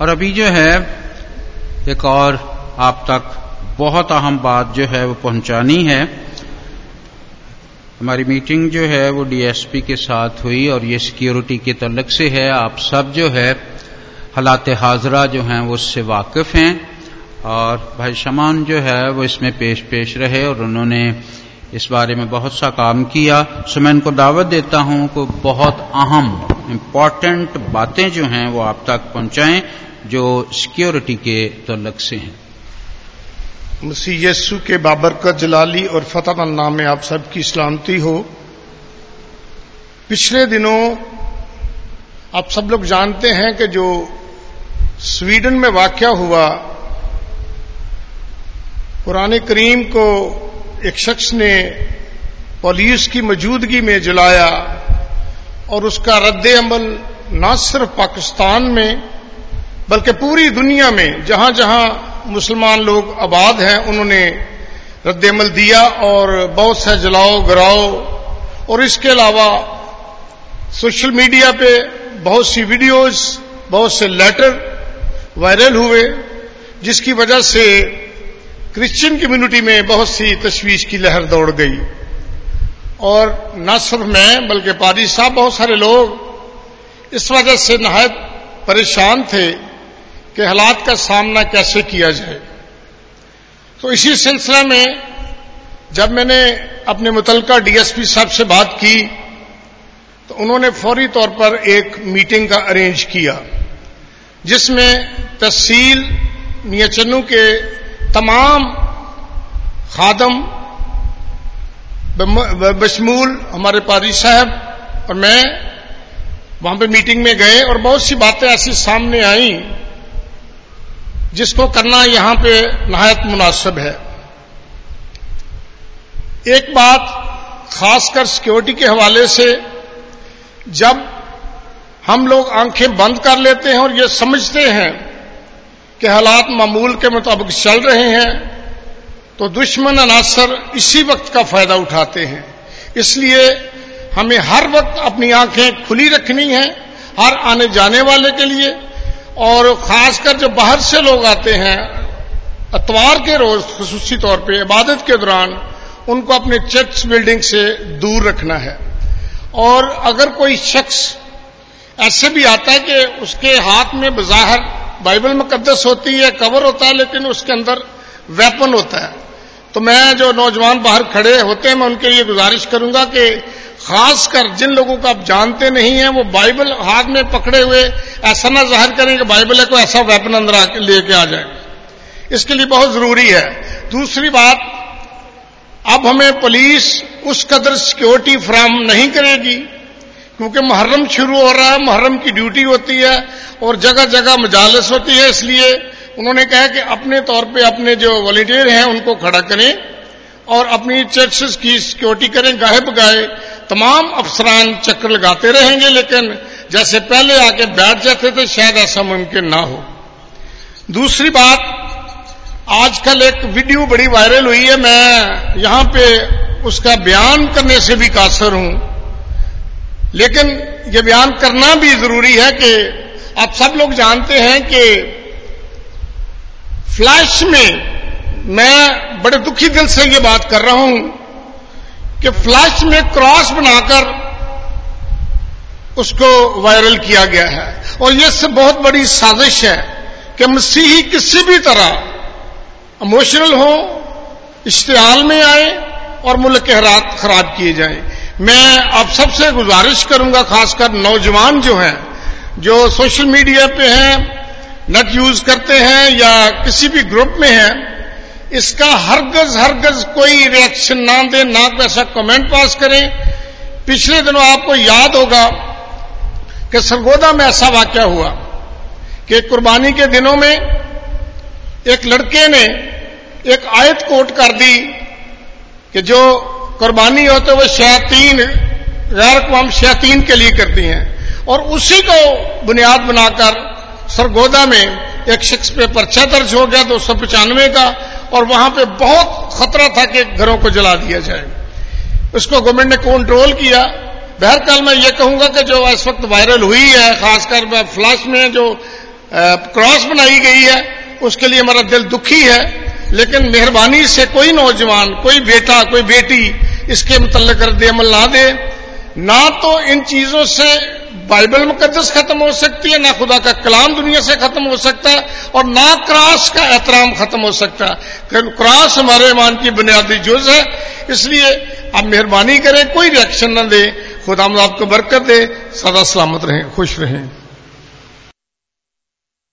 और अभी जो है, एक और आप तक बहुत अहम बात जो है वो पहुंचानी है। हमारी मीटिंग जो है वो डीएसपी के साथ हुई और ये सिक्योरिटी के तलक से है। आप सब जो है, हालात हाजरा जो हैं वो उससे वाकिफ हैं। और भाई शमान जो है वो इसमें पेश पेश रहे और उन्होंने इस बारे में बहुत सा काम किया। सो मैं इनको दावत देता हूँ कि बहुत अहम इंपॉर्टेंट बातें जो हैं वो आप तक पहुंचाएँ। जो सिक्योरिटी के तलक से हैं। मसीह यस्सु के बाबरकत जलाली और फतेह नाम में आप सबकी सलामती हो। पिछले दिनों आप सब लोग जानते हैं कि जो स्वीडन में वाक्य हुआ कुरान करीम को एक शख्स ने पुलिस की मौजूदगी में जलाया और उसका रद्द अमल न सिर्फ़ पाकिस्तान में बल्कि पूरी दुनिया में जहाँ जहाँ मुसलमान लोग आबाद हैं, उन्होंने रद्दमल दिया और बहुत सा जलाओ, गराओ। और इसके अलावा सोशल मीडिया पे बहुत सी वीडियोस, बहुत से लेटर वायरल हुए, जिसकी वजह से क्रिश्चियन कम्युनिटी में बहुत सी तशवीश की लहर दौड़ गई। और न सिर्फ़ मैं, बल्कि पारी साहब, बहुत सारे लोग इस वजह से नहायत परेशान थे कि हालात का सामना कैसे किया जाए। तो इसी सिलसिले में जब मैंने अपने मुतलका डीएसपी साहब से बात की तो उन्होंने फौरी तौर पर एक मीटिंग का अरेंज किया, जिसमें तहसील मियाचन्नू के तमाम खादम बशमूल हमारे पारी साहब और मैं, वहाँ पे मीटिंग में गए और बहुत सी बातें ऐसी सामने आई जिसको करना यहाँ पे नहायत मुनासिब है। एक बात खासकर सिक्योरिटी के हवाले से, जब हम लोग आँखें बंद कर लेते हैं और ये समझते हैं कि हालात मामूल के मुताबिक चल रहे हैं तो दुश्मन अनासर इसी वक्त का फ़ायदा उठाते हैं। इसलिए हमें हर वक्त अपनी आँखें खुली रखनी है, हर आने जाने वाले के लिए और खासकर जो बाहर से लोग आते हैं, अतवार के रोज, खसूसी तौर पे, इबादत के दौरान, उनको अपने चर्च बिल्डिंग से दूर रखना है। और अगर कोई शख्स ऐसे भी आता है कि उसके हाथ में बाहर बाइबल मुकदस होती है कवर होता है, लेकिन उसके अंदर वेपन होता है तो मैं जो नौजवान बाहर खड़े होते हैं, मैं उनके लिए गुजारिश करूँगा कि खासकर जिन लोगों को आप जानते नहीं हैं, वो बाइबल हाथ में पकड़े हुए ऐसा ना ज़ाहिर करें कि बाइबल है कोई ऐसा वेपन अंदर लेके आ जाए। इसके लिए बहुत ज़रूरी है। दूसरी बात, अब हमें पुलिस उस कदर सिक्योरिटी फ्राहम नहीं करेगी, क्योंकि मुहर्रम शुरू हो रहा है, मुहर्रम की ड्यूटी होती है और जगह जगह मजालस होती है, इसलिए उन्होंने कहा कि अपने तौर पे अपने जो वॉलेंटियर हैं, उनको खड़ा करें और अपनी चर्चेस की सिक्योरिटी करें गाहे बगाए तमाम अफसरान चक्कर लगाते रहेंगे, लेकिन जैसे पहले आके बैठ जाते थे, शायद ऐसा मुमकिन ना हो। दूसरी बात, आजकल एक वीडियो बड़ी वायरल हुई है, मैं यहाँ पे उसका बयान करने से भी कासर हूँ। लेकिन यह बयान करना भी ज़रूरी है कि आप सब लोग जानते हैं कि फ्लैश में मैं बड़े दुखी दिल से यह बात कर रहा हूँ कि फ्लैश में क्रॉस बनाकर उसको वायरल किया गया है। और यह से बहुत बड़ी साजिश है कि मसीही किसी भी तरह इमोशनल हो, इश्तेहाल में आए और मुल्क के हालात खराब किए जाए। मैं आप सबसे गुजारिश करूँगा, खासकर नौजवान जो हैं, जो सोशल मीडिया पे हैं, नेट यूज़ करते हैं या किसी भी ग्रुप में हैं, इसका हरगज हरगज कोई रिएक्शन ना दें, ना ऐसा कमेंट पास करें। पिछले दिनों आपको याद होगा कि सरगोदा में ऐसा वाक्य हुआ कि कुर्बानी के दिनों में एक लड़के ने एक आयत कोट कर दी कि जो कुर्बानी होते वो शयातीन गैर कवाम शयातीन के लिए करती हैं। और उसी को बुनियाद बनाकर सरगोदा में एक शख्स पे पर्चा दर्ज हो गया, दो सौ पचानवे का, और वहाँ पे बहुत खतरा था कि घरों को जला दिया जाए। उसको गवर्नमेंट ने कंट्रोल किया। बहरकाल मैं ये कहूँगा कि जो इस वक्त वायरल हुई है, खासकर फ्लैश में जो क्रॉस बनाई गई है, उसके लिए हमारा दिल दुखी है। लेकिन मेहरबानी से कोई नौजवान, कोई बेटा, कोई बेटी इसके मुतल रद्द अमल ना दे। ना तो इन चीज़ों से बाइबल मुकदस खत्म हो सकती है, ना खुदा का कलाम दुनिया से खत्म हो सकता है, और ना क्रॉस का एहतराम खत्म हो सकता है। क्रॉस हमारे ईमान की बुनियादी जुज है। इसलिए आप मेहरबानी करें, कोई रिएक्शन न दे खुदा आपको बरकत दे सदा सलामत रहें खुश रहें।